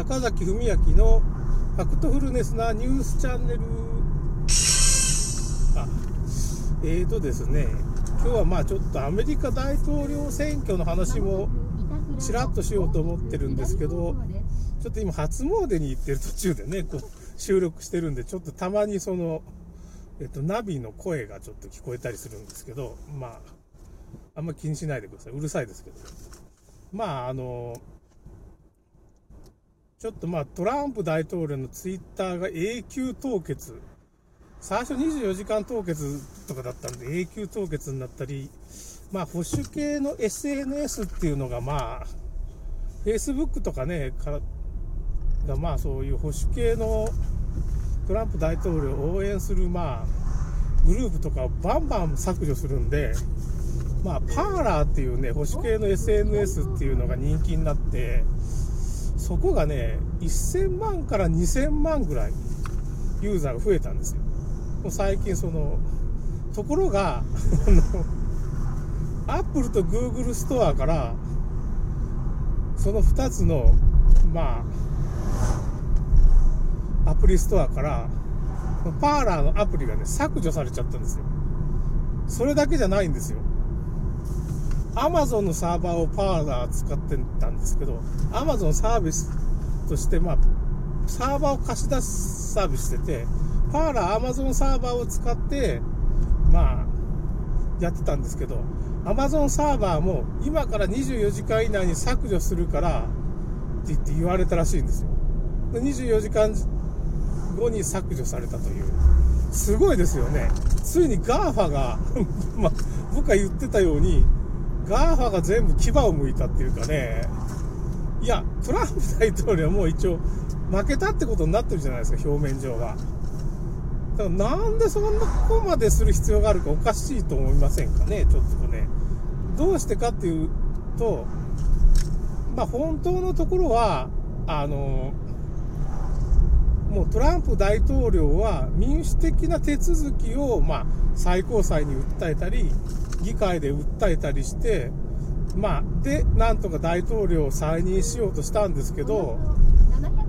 坂崎文明のファクトフルネスなニュースチャンネル。あえーとですね今日はまあちょっとアメリカ大統領選挙の話もちらっとしようと思ってるんですけどちょっと今初詣に行ってる途中でねこう収録してるんでちょっとたまにそのえっとナビの声がちょっと聞こえたりするんですけどまああんま気にしないでください。うるさいですけど。まああのちょっとまあトランプ大統領のツイッターが永久凍結。最初24時間凍結とかだったんで永久凍結になったりまあ保守系の SNS っていうのがまあ Facebook とかねからがまあそういう保守系のトランプ大統領を応援するまあグループとかをバンバン削除するんでまあパーラーっていうね保守系の SNS っていうのが人気になってそこがね1000万から2000万ぐらいユーザーが増えたんですよ。もう最近そのところがあのアップルとグーグルストアからその2つのまあアプリストアからパーラーのアプリがね削除されちゃったんですよ。それだけじゃないんですよ。アマゾンのサーバーをパーラー使ってたんですけどアマゾンサービスとしてまあサーバーを貸し出すサービスしててパーラーアマゾンサーバーを使ってまあやってたんですけど Amazon サーバーも今から24時間以内に削除するからって言って言われたらしいんですよ。24時間後に削除されたという。すごいですよね。ついに GAFA が まあ、僕が言ってたように、GAFA が全部牙を向いたっていうかね、いや、トランプ大統領はもう一応負けたってことになってるじゃないですか、表面上は。だからなんでそんなここまでする必要があるかおかしいと思いませんかね、ちょっとね。どうしてかっていうと、まあ本当のところは、あの、もうトランプ大統領は民主的な手続きを、まあ、最高裁に訴えたり、議会で訴えたりして、まあ、で、なんとか大統領を再任しようとしたんですけど、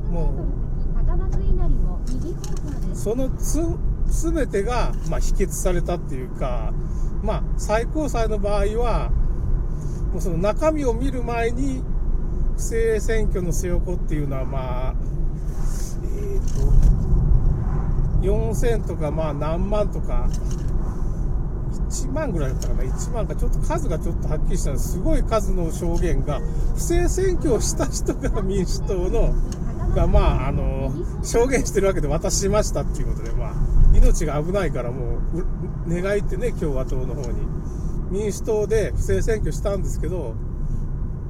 もう、そのつ、全てが、まあ、否決されたっていうか、まあ、最高裁の場合は、もうその中身を見る前に、不正選挙の背横っていうのは、まあ、えっ、ー、と、4000とか、まあ、何万とか、1万ぐらいだったかな、1万か、ちょっと数がちょっとはっきりしたんですすごい数の証言が、不正選挙をした人が民主党の、が、まあ、あの、証言してるわけで渡しましたっていうことで、まあ、命が危ないからもう、願いってね、共和党の方に。民主党で不正選挙したんですけど、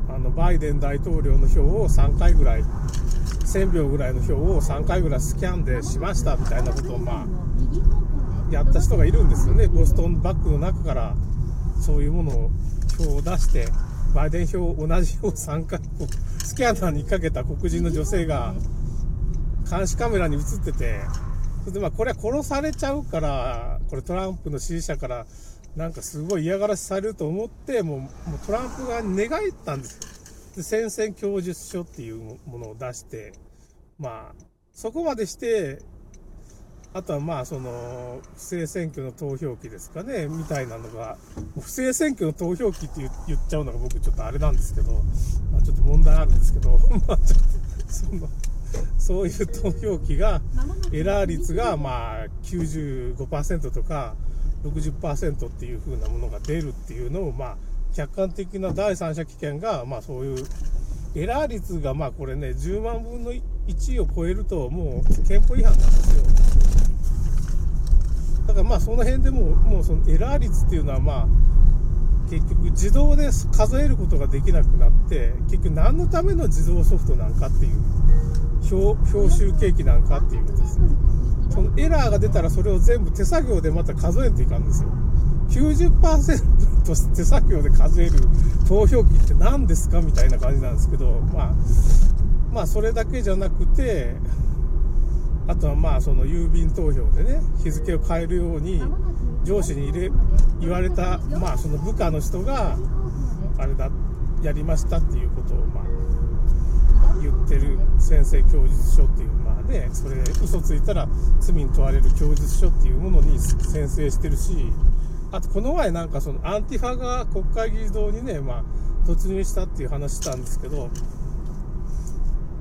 あの、バイデン大統領の票を3回ぐらい、1000票ぐらいの票を3回ぐらいスキャンでしましたみたいなことを、まあ、やった人がいるんですよね。ボストンバッグの中から、そういうものを、票を出して、バイデン票、同じ票を3回、スキャナーにかけた黒人の女性が、監視カメラに映ってて、それでまあこれは殺されちゃうから、これトランプの支持者からなんかすごい嫌がらせされると思って、もうもうトランプ側に寝返ったんですよ。で、宣戦供述書っていうものを出して、まあ、そこまでして、あとはまあその不正選挙の投票機ですかね、みたいなのが、不正選挙の投票機って言っちゃうのが僕ちょっとあれなんですけど、まあちょっと問題あるんですけど、まあちょっと、その、そういう投票機が、エラー率がまあ95%とか60%っていう風なものが出るっていうのを、まあ、客観的な第三者機関が、まあそういう、エラー率がまあこれね、10万分の1を超えるともう憲法違反なんですよ。だからまあその辺でももうそのエラー率っていうのはまあ結局自動で数えることができなくなって結局何のための自動ソフトなんかっていう表集計器なんかっていうことですそのエラーが出たらそれを全部手作業でまた数えていかんですよ90%と手作業で数える投票機って何ですかみたいな感じなんですけどまあまあそれだけじゃなくてあとはまあその郵便投票でね日付を変えるように上司に入れ言われたまあその部下の人があれだやりましたっていうことをまあ言ってる先生供述書っていう、まあね、それ嘘ついたら罪に問われる供述書っていうものに宣誓してるし、あとこの前なんかそのアンティファが国会議事堂にね、まあ突入したっていう話したんですけど、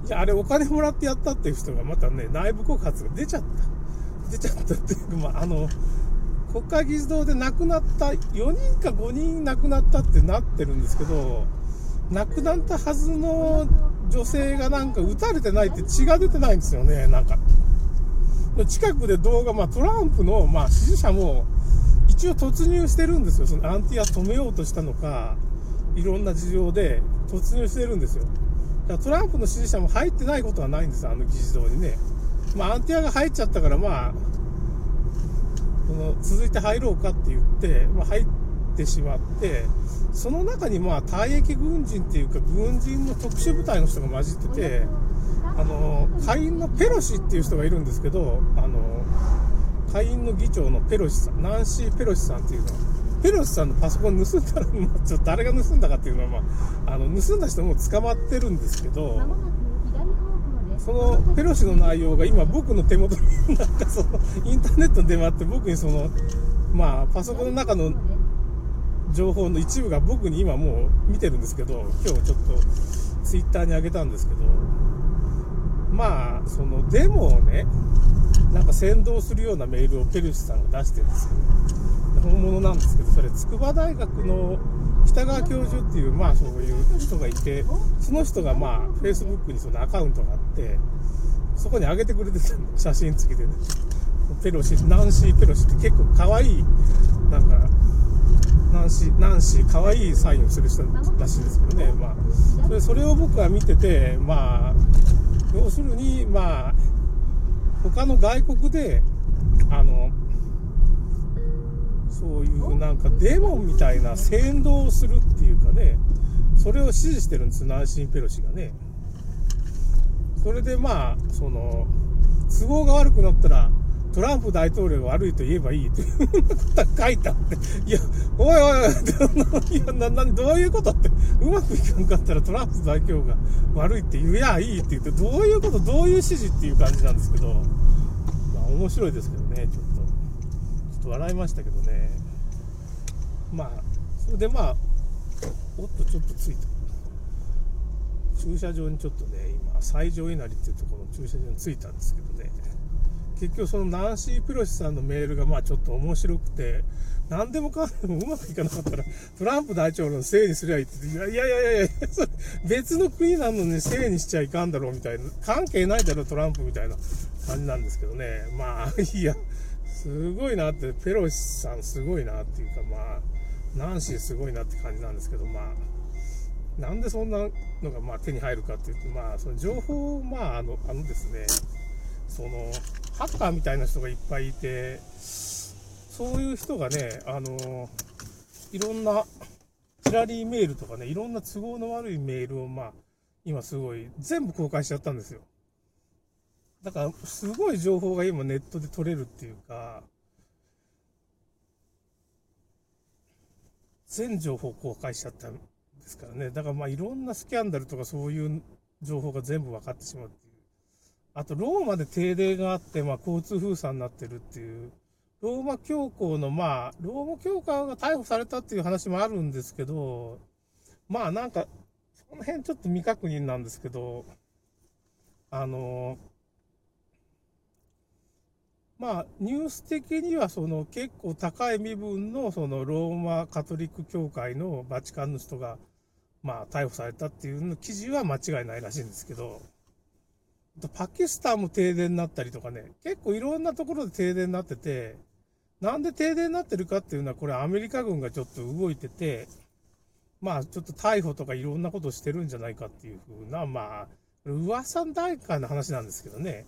いや、あれお金もらってやったっていう人がまたね、内部告発が出ちゃった。出ちゃったっていうか、まああの、国会議事堂で亡くなった、4人か5人亡くなったってなってるんですけど、亡くなったはずの女性がなんか撃たれてないって血が出てないんですよね、なんか。近くで動画、まあトランプの、まあ、支持者も一応突入してるんですよ。そのアンティア止めようとしたのか、いろんな事情で突入してるんですよ。だからトランプの支持者も入ってないことはないんですあの議事堂にね。まあアンティアが入っちゃったから、まあ、その続いて入ろうかって言って、まあ、入ってしまって、その中にまあ退役軍人っていうか軍人の特殊部隊の人が混じってて、あの、下院のペロシっていう人がいるんですけど、あの、下院の議長のペロシさん、ナンシー・ペロシさんっていうのは、ペロシさんのパソコン盗んだら、まあ、ちょっと誰が盗んだかっていうのは、まあ、あの、盗んだ人も捕まってるんですけど、そのペロシの内容が今僕の手元になんかそのインターネットで回って僕にそのまあパソコンの中の情報の一部が僕に今もう見てるんですけど今日ちょっとツイッターに上げたんですけどまあそのデモをねなんか先導するようなメールをペルシさんが出してるんですよ本物なんですけどそれ筑波大学の北川教授っていう、まあそういう人がいて、その人がまあ、Facebook にそのアカウントがあって、そこに上げてくれてた写真付きでね。ペロシ、ナンシー・ペロシって結構可愛い、なんか、ナンシー、ナンシー、可愛いサインをする人らしいですけどね。まあ、それそれを僕は見てて、まあ、要するに、まあ、他の外国で、あの、そういうなんかデモみたいな先導するっていうかね、それを支持してるんです、ナンシー・ペロシがね。それでまあ、その、都合が悪くなったら、トランプ大統領が悪いと言えばいいっていうことが書いてあって、いや、おいおいおい、いや、な、な、どういうことって、うまくいかんかったらトランプ大統領が悪いって言えやいいって言って、どういうこと、どういう指示っていう感じなんですけど、まあ面白いですけどね、ちょっと。ちょっと笑いましたけどね。まあそれでまあおっとちょっと着いた。駐車場にちょっとね今最上稲荷っていうところの駐車場に着いたんですけどね。結局そのナンシー・ペロシさんのメールがまあちょっと面白くて何でもかんでもうまくいかなかったらトランプ大統領のせいにすりゃいいっていやいやいやいや別の国なのにせいにしちゃいかんだろうみたいな関係ないだろトランプみたいな感じなんですけどね。まあいやすごいなって、ペロシさんすごいなっていうか、まあ、ナンシーすごいなって感じなんですけど、まあ、なんでそんなのがまあ手に入るかっていうと、まあ、その情報まあ、あの、あのですね、その、ハッカーみたいな人がいっぱいいて、そういう人がね、あの、いろんな、キラリーメールとかね、いろんな都合の悪いメールを、まあ、今すごい、全部公開しちゃったんですよ。だから、すごい情報が今ネットで取れるっていうか、全情報公開しちゃったんですからね。だからまあいろんなスキャンダルとかそういう情報が全部分かってしまう。あと、ローマで停電があって、まあ交通封鎖になってるっていう。ローマ教皇の、まあ、ローマ教皇が逮捕されたっていう話もあるんですけど、まあなんか、その辺ちょっと未確認なんですけど、あの、まあ、ニュース的にはその結構高い身分のそのローマカトリック教会のバチカンの人が、まあ、逮捕されたっていう記事は間違いないらしいんですけど、パキスタンも停電になったりとかね、結構いろんなところで停電になってて、なんで停電になってるかっていうのは、これアメリカ軍がちょっと動いてて、まあちょっと逮捕とかいろんなことしてるんじゃないかっていうふうな、まあ、噂大会の話なんですけどね。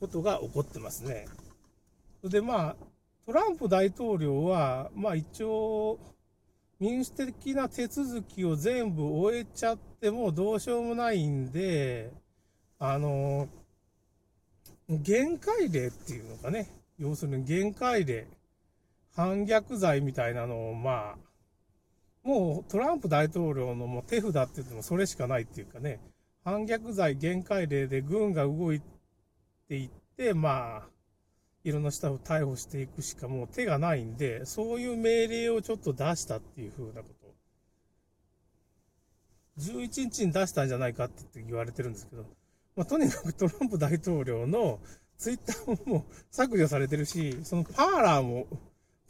ことが起こってますね。で、まあ、トランプ大統領は、まあ一応、民主的な手続きを全部終えちゃってもどうしようもないんで、あの、限界例っていうのかね、要するに限界例、反逆罪みたいなのを、まあ、もうトランプ大統領のもう手札って言ってもそれしかないっていうかね、反逆罪限界令で軍が動いていって、まあ、いろんな人を逮捕していくしかもう手がないんで、そういう命令をちょっと出したっていうふうなこと。11日に出したんじゃないかって言われてるんですけど、まあ、とにかくトランプ大統領のツイッターももう削除されてるし、そのパーラーも、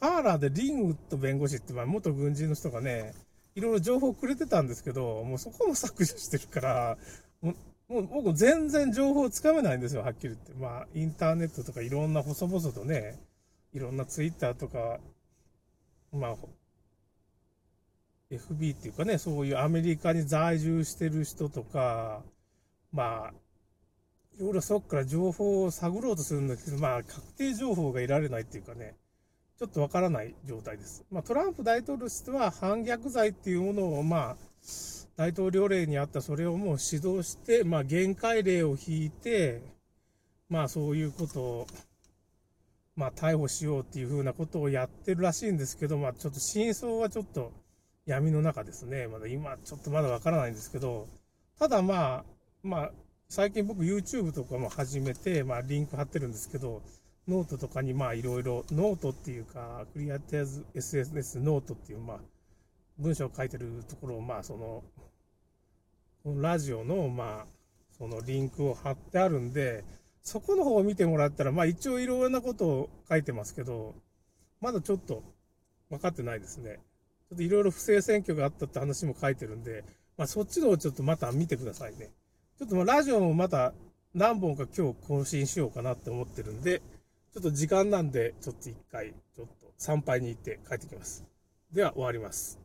パーラーでリンウッド弁護士って、まあ、元軍人の人がね、いろいろ情報くれてたんですけど、もうそこも削除してるから、もう、もう僕全然情報つかめないんですよ、はっきり言って。まあ、インターネットとかいろんな細々とね、いろんなツイッターとか、まあ、FB っていうかね、そういうアメリカに在住してる人とか、まあ、いろいろそこから情報を探ろうとするんだけど、まあ、確定情報が得られないっていうかね、ちょっとわからない状態です。まあ、トランプ大統領としては反逆罪っていうものを、まあ、大統領令にあったそれをもう指導して、まあ、限界令を引いて、まあ、そういうことを、まあ、逮捕しようっていうふうなことをやってるらしいんですけど、まあ、ちょっと真相はちょっと闇の中ですね。まだ今、ちょっとまだわからないんですけど、ただまあ、まあ、最近僕 YouTube とかも始めて、まあ、リンク貼ってるんですけど、ノートとかにまあいろいろ、ノートっていうか、クリアテーズ SNS ノートっていう、まあ、文章を書いてるところを、まあ、その、このラジオの、まあ、そのリンクを貼ってあるんで、そこの方を見てもらったら、まあ一応いろんなことを書いてますけど、まだちょっと分かってないですね。ちょっといろいろ不正選挙があったって話も書いてるんで、まあそっちのをちょっとまた見てくださいね。ちょっとまあラジオもまた何本か今日更新しようかなって思ってるんで、ちょっと時間なんで、ちょっと一回、ちょっと参拝に行って帰ってきます。では終わります。